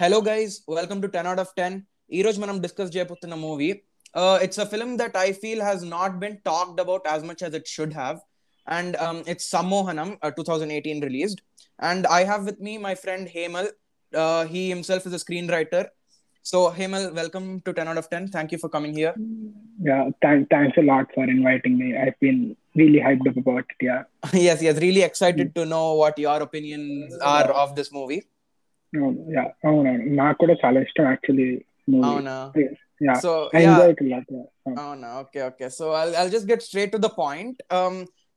Hello guys welcome to ten out of ten ఈ రోజు మనం డిస్కస్ చేయబోతున్న movie it's a film that I feel has not been talked about as much as it should have and it's Sammohanam two thousand eighteen released and I have with me my friend Hemal he himself is a screen writer so Hemal welcome to ten out of ten thank you for coming here Yeah, thank, thanks a lot for inviting me. I've been really hyped up about it. Yeah. yes yes really excited to know what your opinions are of this movie అవును, yeah. అవునవును నాకు కూడా చాలా ఇష్టం actually movie అవునా yeah so I yeah enjoy it lot అవునా okay okay so I'll just get straight to the point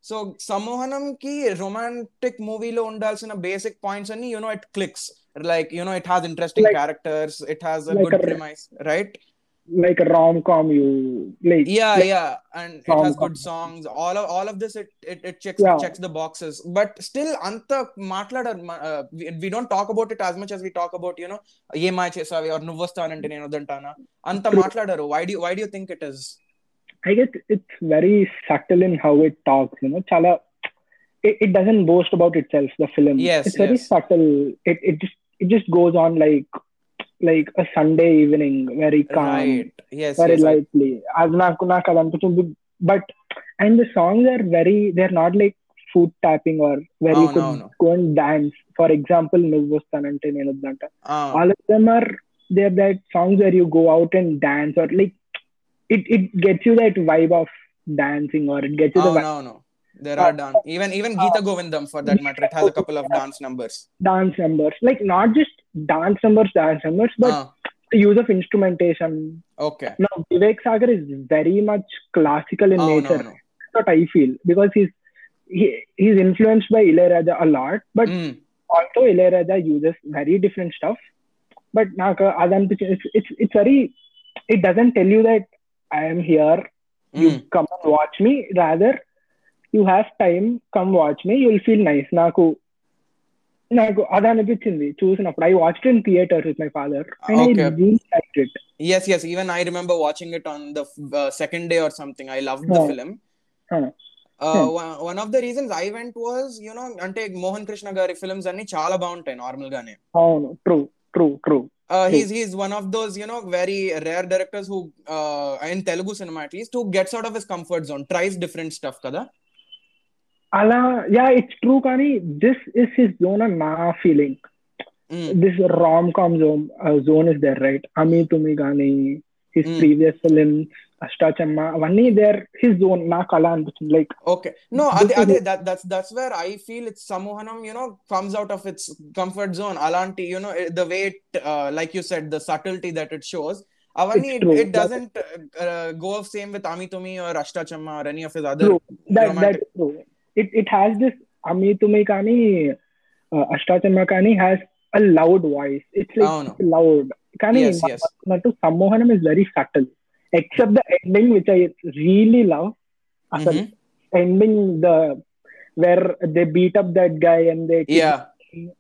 so సమ్మోహనం కి romantic మూవీలో ఉండాల్సిన బేసిక్ పాయింట్స్ అన్ని you know it clicks like you know it has interesting Like- characters it has a like good a- premise right like a rom com you like yeah like yeah and rom-com. it has good songs all of all of this it it, it checks yeah. checks the boxes but still anta matlada uh, we, we don't talk about it as much as we talk about you know Ye Maaya Chesave or nuvvu stanante nenu dantana. anta matladaru why do you, why do you think it is i guess it's very subtle in how it talks you know chala it, it doesn't boast about itself the film yes it's yes. very subtle it it just it just goes on like like a Sunday evening, very calm, right yes very yes I- lightly. అది నాకు నాకు అది అనిపించింది but and the songs are very they are not like foot tapping or very అవును, అవును. Go and dance for example నువ్వు వస్తానంటే నేను వద్దంట ah, all of them are they're that songs where you go out and dance or like it it gets you that vibe of dancing or it gets you the అవును vibe అవును there uh, are dance. Even even uh, Geeta Govindam, for that matter, it has a couple of dance numbers. Dance numbers, like not just dance numbers, dance numbers, but uh. the use of instrumentation. Okay. Now Vivek Sagar is very much classical in oh, nature. No, no. That's what I feel because he's he, he's influenced by Ilayaraja a lot, but mm. also Ilayaraja uses very different stuff. But it's, it's it's very it doesn't tell you that I am here. Mm. You hmm. come and watch me. Rather, you have time come watch me you'll feel nice నాకు నాకు అది అనిపించింది చూసినప్పుడు. I watch in theatre with my father I it yes yes. Even i remember watching it on the uh, second day or something. I loved the film. Uh, one, of the reasons i went you know అంటే మోహన్ కృష్ణ గారి films అన్ని చాలా బాగుంటాయి normal గానే అవును true true true he's he's one of those you know very rare directors who in Telugu cinema at least who gets out of his comfort zone tries different stuff కదా? అలా yeah it's true కానీ this is his zone అని నా feeling mm. this rom com zone uh, zone is there, right? Ami Tumi Gani, his Mm. previous films, Ashtachamma, అవన్నీ there his zone నాకు అలా అనిపించింది like okay no This ade, is ade, it. that that's that's where I feel it's Samohanam you know comes out of its comfort zone alanti you know the way it uh, like you said the subtlety that it shows avani It's it, true. it doesn't uh, uh, go it it has this Ami Thumi కానీ అష్టాచమ్మ కానీ has a loud voice it's loud కానీ Sammohanam is very subtle except the ending which I really love అసలు ending the where they beat up that guy and they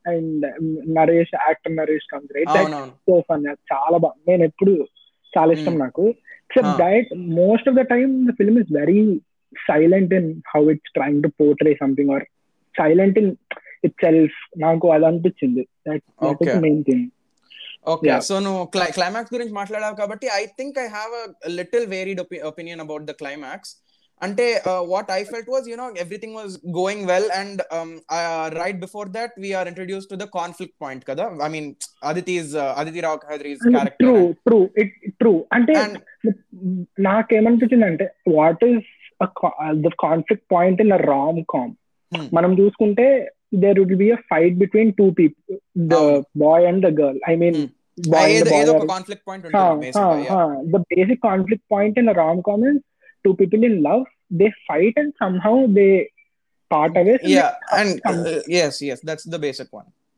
and Naresh actor Naresh comes right so fun చాలా బాగుంది నేను ఎప్పుడు చాలా mm. ఇష్టం నాకు. Except that most of the time the film is very silent in how it's trying to portray something or silent in it self నాకు అది అనిపించింది that that Okay. Is main thing okay Yeah. So నువ్వు climax గురించి మాట్లాడావు కాబట్టి I think I have a little varied opinion about the climax అంటే what I felt was you know everything was going well and right before that we are introduce to the conflict point కదా I mean Aditi's Aditi Rao ఖైదరీస్ true character true it true అంటే and నాకేమనిపించింది అంటే what is the conflict point in rom com మనం చూసుకుంటే there would be a fight between two people the boy and the girl I mean the basic conflict point in rom com in two people in love they fight and somehow they part away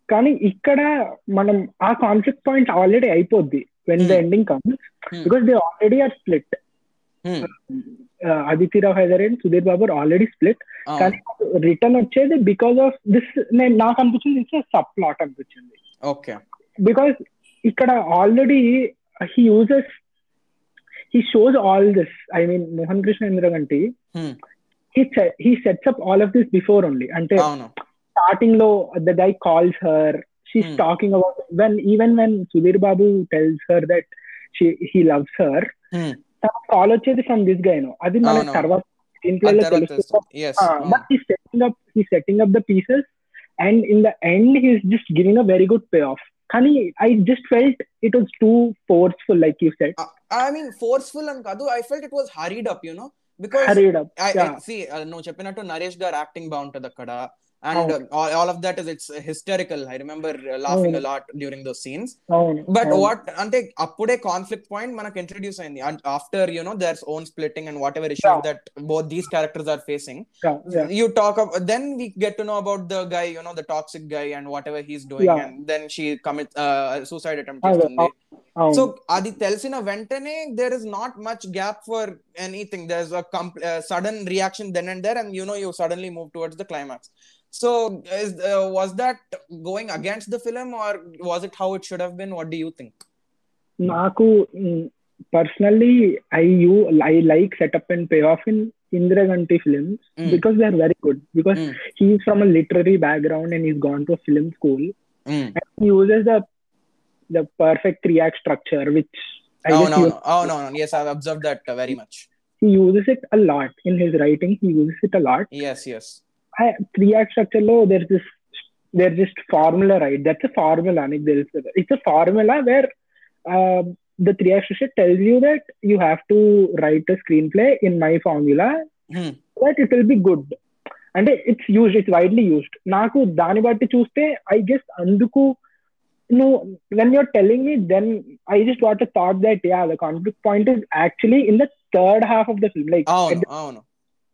కానీ ఇక్కడ మనం ఆ conflict point already అయిపోద్ది when the ending comes because they already are split Aditi Rao Hydari and Sudheer Babu already split కానీ return వచ్చేది because of this నేను నాకు అనిపించింది ఇట్స్ సబ్ ప్లాట్ అనిపించింది. ఓకే బికాస్ ఇక్కడ already he uses he shows all this I mean Mohan Krishna Indraganti he sets up all of this before only అంటే స్టార్టింగ్లో the guy calls her about when even when Sudhir Babu tells her that she he loves her Hmm. Call వచ్చేది from this guy no అది మన. తర్వాత screenplay లో but ఈ setting up ఈ setting up the pieces and in the end he's just giving a very good payoff కానీ I just felt it was too forceful like you set I mean forceful అని కాదు. I felt it was hurried up you know because hurried up see నువ్వు చెప్పినట్టు నరేష్ గారు acting బాగుంటది అక్కడ. and oh. uh, all, all of that is it's hysterical i remember uh, laughing oh. a lot during those scenes oh. but oh. what ante appude conflict point manaku introduce ayindi and after you know there's own splitting and whatever issue yeah. that both these characters are facing yeah. Yeah. you talk about then we get to know about the guy you know the toxic guy and whatever he's doing and then she commits uh, suicide attempt oh, అదే, చేస్తుంది అవును. So అది తెలిసిన వెంటనే there is not much gap for anything there is sudden reaction then and there and you know you suddenly move towards the climax so was that going against the film or was it how it should have been what do you think నాకు personally I you I like setup and pay of in ఇందిరాగంటి films Mm. Because they are very good because he's from a literary background and is gone to film school he uses the the perfect three-act structure, which I oh, no, no. oh no, no, yes, I've observed that uh, very much. He uses it a lot in his writing. He uses it a lot. Yes, yes. I, act structure low. There's this. There's just formula, right? That's a formula. It's a formula where. Uh, the three structure tells you that you have to write a screenplay in my formula hmm. that it will be good అంటే it's used it's widely used నాకు దాన్ని బట్టి చూస్తే I guess అందుకు no, when you're telling me, then I just got the thought that yeah, the conflict point is actually in the third half of the film, like oh, no, oh, no.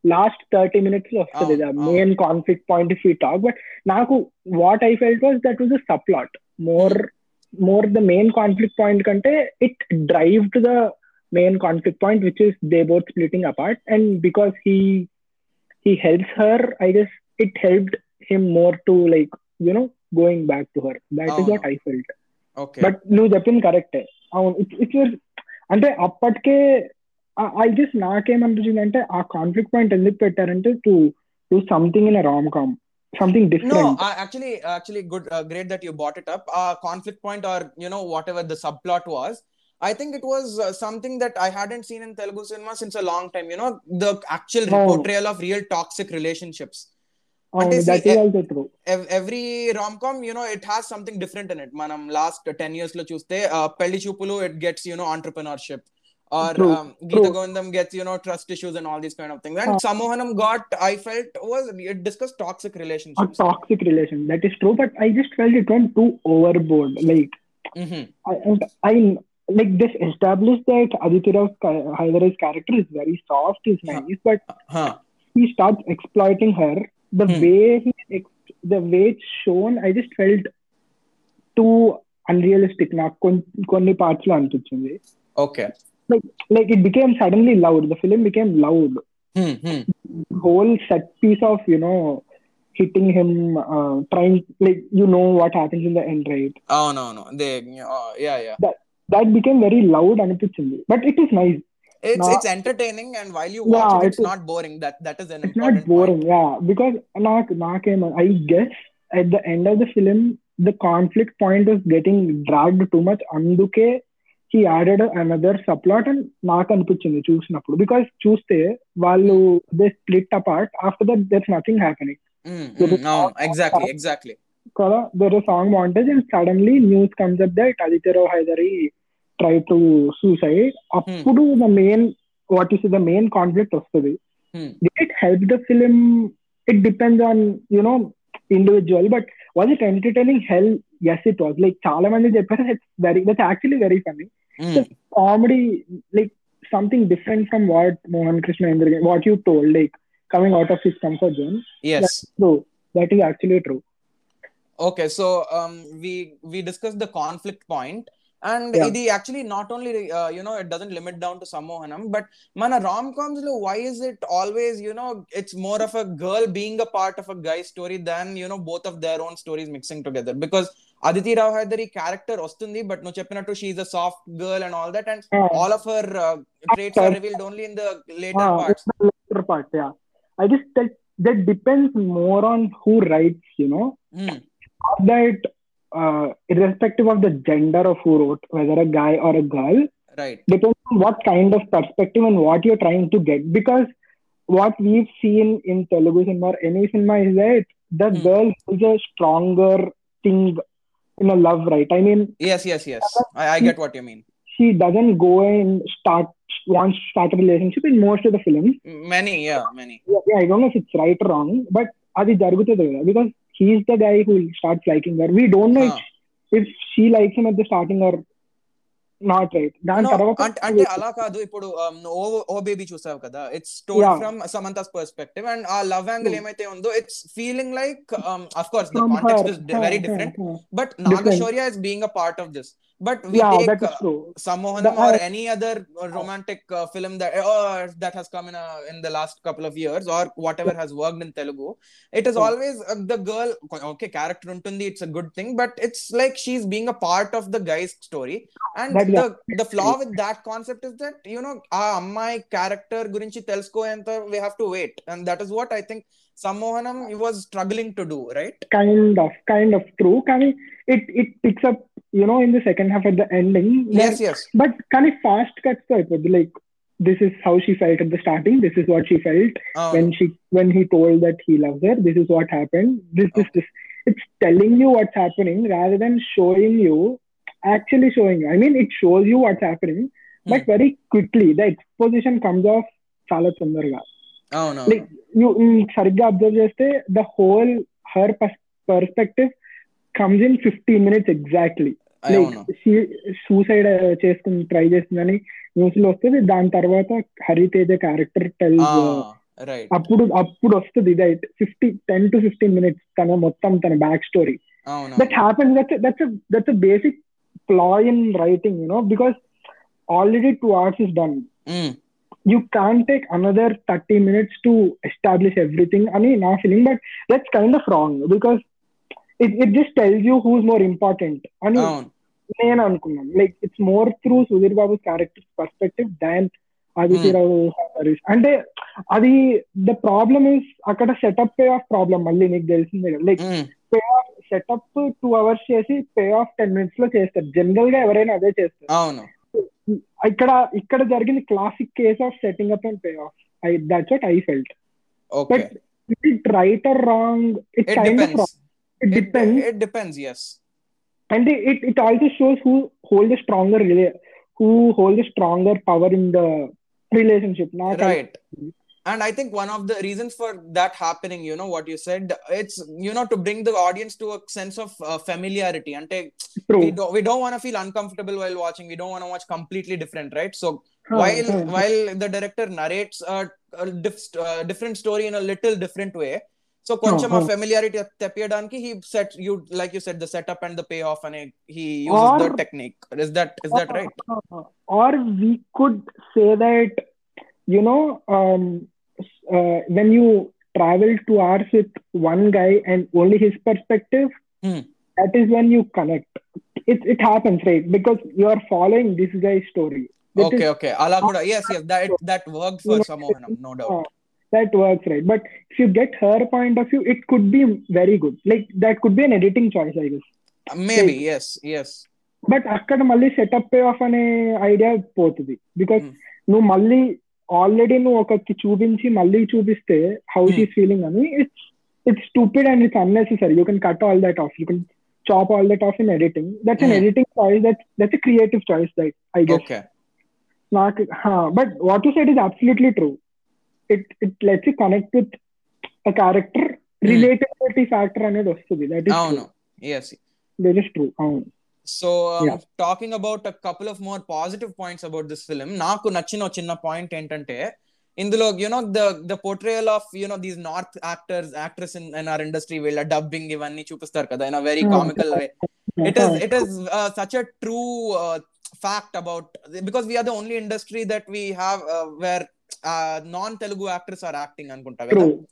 last thirty minutes of oh, the oh. main oh. conflict point if we talk. But now, what I felt was that was a subplot more, hmm. more the main conflict point. Kante, it drives the main conflict point, which is they both splitting apart, and because he he helps her, I guess it helped him more to like you know going back to her that is what అవును. i felt okay but నువ్వు చెప్పింది కరెక్టే అవును it's it's అంటే అప్పటికే I guess నాకేమనిపించింది అంటే ఆ conflict point ఎందుకు పెట్టారంటే to to something in rom com something No, different uh, actually, actually, good, uh, great that you brought it up. Uh, conflict point, or you know, whatever the subplot was. I think it was uh, something that I hadn't seen in Telugu cinema since a long time. You know, the actual No. portrayal of real toxic relationships. What oh, that is also true. Every rom com, you know, it has something different in it. Manam last 10 years lo chuste, uh, Pelli Chupulu, it gets, you know, entrepreneurship. Or true, um, gets, you know, trust issues and all these kind of things. And uh, Sammohanam got, I felt, was it discussed toxic relationships. Toxic relation. That is true, but I just felt it went too overboard. Like. Mm-hmm. I, I, like this established that Aditya character is very soft, is nice, but he starts exploiting her The Hmm. way he ex- the way it's shown, I just felt too unrealistic. నాకు కొన్- కొన్ని parts లో అనిపించింది Okay. like it became suddenly loud. The film became loud. Hmm. Hmm. Whole set piece of you know hitting him, uh, trying like you know what happens in the end, right? Oh no no. They. Uh, yeah yeah. That became very loud అనిపించింది. But it is nice. it's it's entertaining and while you watch it, it's, not boring. That that is an it's not boring yeah. Because not not i guess at the end of the film the conflict point is getting dragged too much. Anduke he added another subplot and naaku anipinchindi chusinappudu because chuste while they split apart. After that there's nothing happening. No exactly exactly. There is mm, a song montage and suddenly news comes up that Aditi Rao Hydari Hydari tried to suicide అప్పుడు the main what is the main conflict వస్తుంది Hmm. did it help the film it depends on you know individual but was it entertaining hell yes it was like చాలా మంది చెప్పారు it's very that's actually very funny Mm, comedy like something different from what mohan krishna Indra, what you told like coming out of his comfort zone yes. that's true that is actually true Okay, so um, we we discussed the conflict point, and ఇది actually not only you know it doesn't limit down to Sammohanam but మన రామ్ కామ్స్లో why is it always you know it's more of a girl being a part of a guy story than you know both of their own stories mixing together because Aditi Rao Hydari ఈ character వస్తుంది but నువ్వు చెప్పినట్టు she's a soft girl and all that and all of her traits are revealed only in the later part yeah I just that depends more on who writes you know that who writes you know Hmm. that uh, irrespective of the gender of who wrote whether a guy or a girl right depends on what kind of perspective and what you're trying to get because what we've seen in Telugu cinema or any cinema is that the Hmm. girl is a stronger thing in a love, right? I mean, yes yes yes I, I get what you mean she doesn't go and start wants to start a relationship in most of the films. many yeah many Yeah, yeah, I don't know if it's right or wrong, but అది జరుగుతుంది కదా because He's the guy who starts liking her. We don't know Huh. if, if she likes him at the starting or not, right? దాని తర్వాత అంటే అలా కాదు ఇప్పుడు um, ఓ ఓ baby చూసావు కదా it's Yeah. From Samantha's perspective and ఆ love angle True. ఏమైతే ఉందో it's feeling like of course the context is very different. But Naga Shaurya is being a part of this but we Yeah, take that is true. Samohanam The- or I- any other romantic uh, film that uh, that has come in a, in the last couple of years or whatever has worked in Telugu, it is Yeah. always uh, the girl. Okay, character untundi, it's a good thing, but it's like she's being a part of the guy's story. And That- the the flaw with that concept is that you know, ఆ అమ్మాయి character గురించి తెలుసుకోయేంత we have to wait, and that is what I think Samohanam was struggling to do, right? kind of kind of true కానీ it it picks up you know in the second half at the ending Yes, yes. but కానీ fast cuts తో అయిపోద్ది like this is how she felt at the starting this is what she felt Um, when she when he told that he loves her this is what happened this this this it's telling you what's happening rather than showing you actually showing you i mean it shows you what's happening but Hmm. very quickly the exposition comes off చాలా తొందరగా అవును like you mm, సరిగ్గా observe చేస్తే the whole her perspective Comes in fifteen minutes exactly like suicide చేసుకుని try చేస్తుందని న్యూస్లో వస్తుంది. దాని తర్వాత హరితేజ క్యారెక్టర్ టెల్ అప్పుడు అప్పుడు వస్తుంది ఇది అయితే fifty ten to fifteen minutes తన మొత్తం తన backstory that happens that's that's that's basic flaw in writing you know because already two hours is done Mm. you can't take another 30 minutes to establish everything. I mean, not feeling, but that's kind of just tells you who's more important. I mean, అవును. నేను అనుకున్నాను. Like it's more through Sudheer Babu character perspective than Aditya Rao Harish అంటే అది the problem is అక్కడ setup pay of problem మళ్ళీ నీకు తెలిసిందే like. Payoff setup two hours చేసి పే ఆఫ్ టెన్ మినిట్స్లో చేస్తారు. జనరల్గా ఎవరైనా అదే చేస్తారు. ఇక్కడ ఇక్కడ జరిగింది classic case of setting up and payoff I that's what I felt but it right or wrong it it kind of It, depends. It, depends, yes. And it, it also shows who hold the stronger who hold the stronger power in the relationship. Not right. And i think one of the reasons for that happening you know what you said it's you know to bring the audience to a sense of uh, familiarity and take True. we don't, we don't want to feel uncomfortable while watching we don't want to watch completely different right so huh, while huh. while the director narrates a, a diff, uh, different story in a little different way so కొంచెం ఆ Uh-huh. familiarity తెప్పియడానికి he set you like you said the setup and the payoff and he uses the Or- technique is that is that right or we could say that you know um, uh, when you travel two hours with one guy and only his perspective Hmm. that is when you connect it, it happens right because you are following this guy's story That okay is- okay అలా కూడా yes yes that that worked for Samohanam no doubt uh, that works right but if you get her point of view it could be very good like that could be an editing choice i guess maybe yes yes but అక్కడ మళ్ళీ setup pay of అనే idea పోతుంది because Hmm. నువ్వు మళ్ళీ ఆల్రెడీ నువ్వు ఒకరికి చూపించి మళ్ళీ చూపిస్తే హౌ Hmm. షీస్ ఫీలింగ్ అని it's it's stupid and it's unnecessary you can cut all that off you can chop all that off in editing that's an Hmm. Editing choice that that's creative choice that I guess okay నాకు but what you said is absolutely true It it let's connect with a character relatability factor అనేది వస్తుంది. That is అవును. yes. That is true అవును. So. Talking about a couple of more positive points about this film నాకు నచ్చిన చిన్న point ఏంటంటే ఇందులో you know the the portrayal of you know these north actors actress in in our industry వీళ్ళ dubbing ఇవన్నీ చూపిస్తారు కదా in a very. Comical way it is it is uh, such a true uh, fact about because we are the only industry that we have uh, where uh, non Telugu actors are acting అనుకుంటా కదా true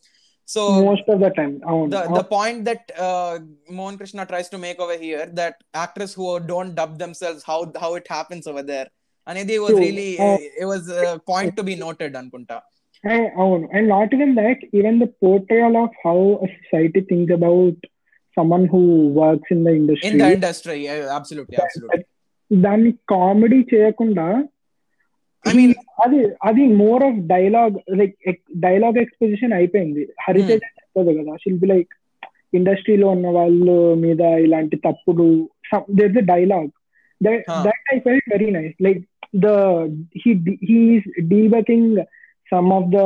so most of the time అవును the the point that uh, Mohan Krishna tries to make over here that actors who don't dub themselves how how it happens over there అనేది was True. really Uh, it was a point to be noted అనుకుంటా And, అవును and not even that even the portrayal of how society thinks about someone who works in the industry in the industry yeah, absolutely absolutely దాన్ని comedy చేయకుండా I mean- he- అది అది more of dialogue like dialogue exposition అయిపోయింది హరితేజ చెప్తుంది కదా షిల్ be like ఇండస్ట్రీలో ఉన్న వాళ్ళు మీద ఇలాంటి తప్పుడు there the dialogue Huh. That I felt very nice like the he he's డీబకింగ్ some of the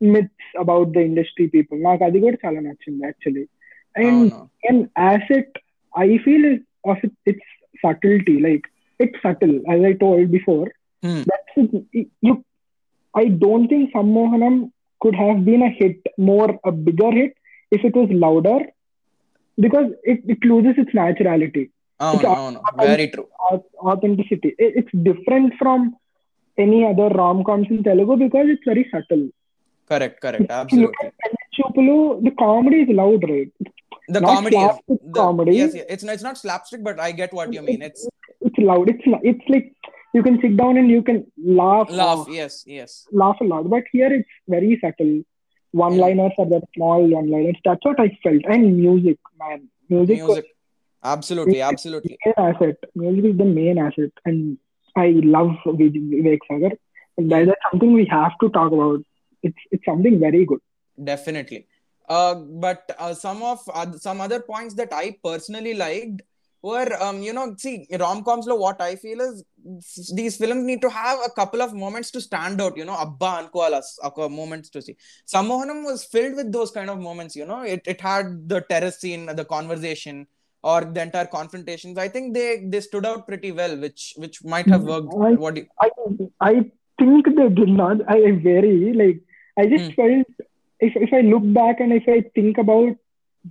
myths about the industry people నాకు అది కూడా చాలా నచ్చింది యాక్చువల్లీ అండ్ అవును an asset i feel is of it, its subtlety like it's subtle as Hmm. That's it. you, I don't think Sammohanam could have been a hit, more a bigger hit, if it was louder, because it, it loses its naturality. Oh, it's no, no. very true. Authenticity. It, it's different from any other rom coms in Telugu because it's very subtle. Correct, correct, absolutely. The comedy is loud, right? The not comedy is the, comedy. Yes, yes, it's it's not slapstick, but I get what you mean. It's it's loud. It's it's like you can sit down and you can laugh, laugh uh, yes yes laugh a lot. But here it's very subtle. One-liners are the small one-liners. That's what I felt. And music, man, music, was music absolutely absolutely the main asset. Music is the main asset, and I love Vivek Sagar. And that is something we have to talk about. It's it's something very good. definitely uh but uh, some of uh, some other points that i personally liked were um you know see rom-coms lo what i feel is these films need to have a couple of moments to stand out you know abba and ankoalas moments to see sammohanam was filled with those kind of moments you know it, it had the terrace scene the conversation or the entire confrontations i think they they stood out pretty well which which might have worked I- what do you, I I think they did not. I I very like I just Hmm. felt if if I look back and if I think about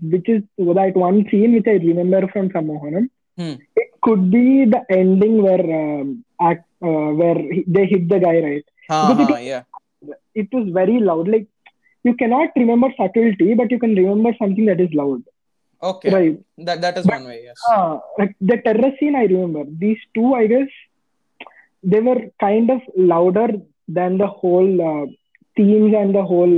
which is that one scene which I remember from Sammohanam, Hmm. it could be the ending where um, act uh, where he, they hit the guy right. Ha, Because ha, it- yeah It was very loud. Like you cannot remember subtlety, but you can remember something that is loud. okay Right. that that is But- one way yes Uh, like the terrace scene, I remember. These two, I guess, they were kind of louder than the whole uh, themes and the whole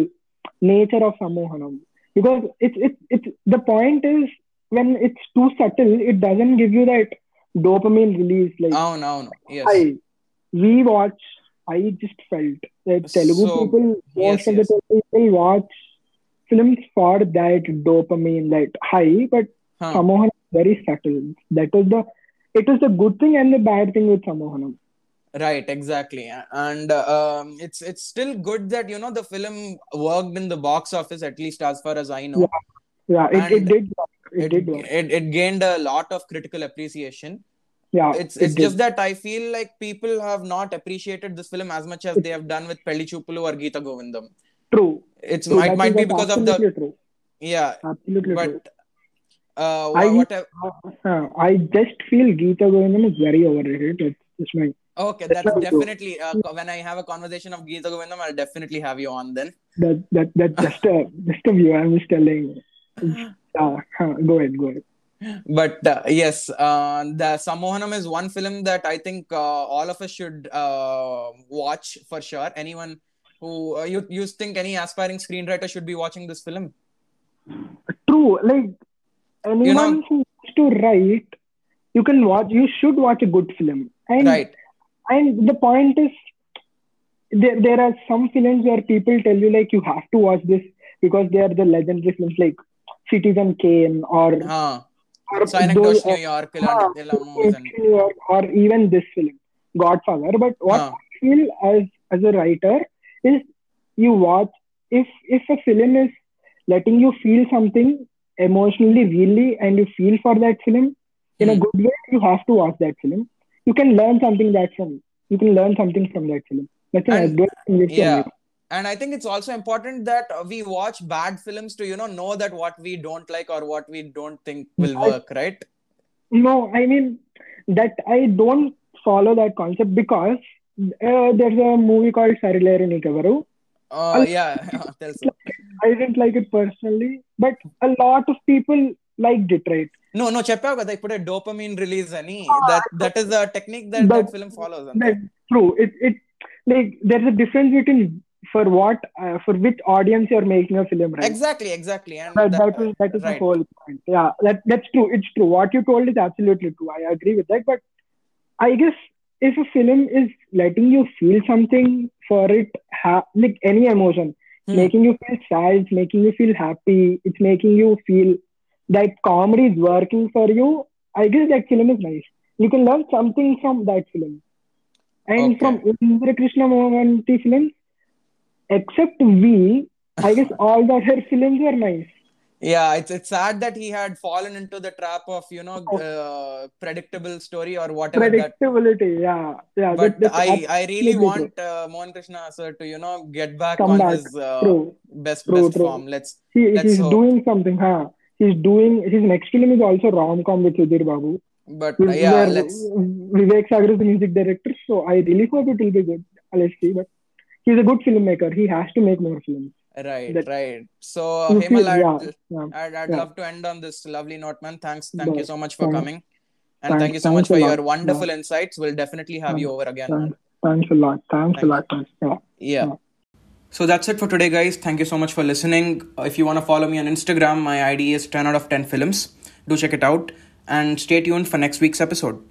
nature of Sammohanam because it's it's it's the point is when it's too subtle, it doesn't give you that dopamine release. Like oh no, no. yes. I rewatch. I just felt that so, Telugu people, most yes, of the people watch films for that dopamine, that high. But huh. Sammohanam very subtle. That was the it was the good thing and the bad thing with Sammohanam. Right, exactly, and uh, um, it's it's still good that you know the film worked in the box office at least as far as I know. Yeah, it, it did work. It, It, did work. it it gained a lot of critical appreciation. Yeah, It's it it's did. just that I feel like people have not appreciated this film as much as they have done with Pelli Chupulu or Geeta Govindam. true. It's might might be because of the true. yeah, Absolutely but true. uh, I- wha- whatever. Uh, I just feel Geeta Govindam is very overrated. It's just my Okay, That's definitely uh, when I have a conversation of Geeta Govindam, I'll definitely have you on then. that that that's just a just a view. I'm just telling. Huh, go ahead, go ahead. but uh, yes uh, the sammohanam is one film that i think uh, all of us should uh, watch for sure anyone who uh, you you think any aspiring screenwriter should be watching this film True. Like anyone know- who wants to write, you can watch. You should watch a good film. And right and the point is there, there are some films where people tell you like you have to watch this because they are the legendary films like Citizen Kane or ah. or, or even this film Godfather. But what. I feel as as a writer is you watch if if a film is letting you feel something emotionally really and you feel for that film mm. in a good way you have to watch that film you can learn something that from you can learn something from that film. That's an and, yeah. And I think it's also important that we watch bad films to you know know that what we don't like or what we don't think will I, work, right? No, I mean that I don't follow that concept because uh, there's a movie called Sarileru Neekevvaru. Oh, uh, yeah. I didn't like it personally, but a lot of people liked it, right? no no చెప్పావు కదా ఇప్పుడే dopamine release అని that that is the technique that that That- film follows That, true. It it like there's a difference between for what uh, for which audience you're making a film, right? exactly exactly and That, that- that is that is right. the whole point. Yeah, that that's true. It's true. What you told is absolutely true. I agree with that. But I guess if a film is letting you feel something for it, ha- like any emotion, Hmm. making you feel sad, it's making you feel happy, it's making you feel that comedy is working for you. I guess that film is nice. You can learn something from that film. And Okay. from Indra Krishna Mohanty films, except we, I guess all the other films were nice. yeah it's it's sad that he had fallen into the trap of you know Oh. uh, predictable story or whatever that predictability yeah yeah but that- i i really want uh, mohan krishna sir to you know get back Come on back. his uh, true best True, best true. form let's he, Let's he's hope. doing something huh he's doing his next film is also rom-com with Sudhir Babu. But uh, yeah let's Vivek Sagar is the music director so I really hope it will be good let's see but he's a good filmmaker. He has to make more films. Right that- right. So You uh, Hemal feel- I'd, yeah, yeah. I'd, I'd yeah. love to end on this lovely note man thanks thank you so much for thanks- coming. And thanks- thank you so much for your wonderful insights. We'll definitely have you over again. Man. thanks, a lot. Thanks Thank a lot yeah. Yeah. So that's it for today, guys. Thank you so much for listening. Uh, If you want to follow me on Instagram, my ID is 10 out of 10 films. Do check it out and stay tuned for next week's episode.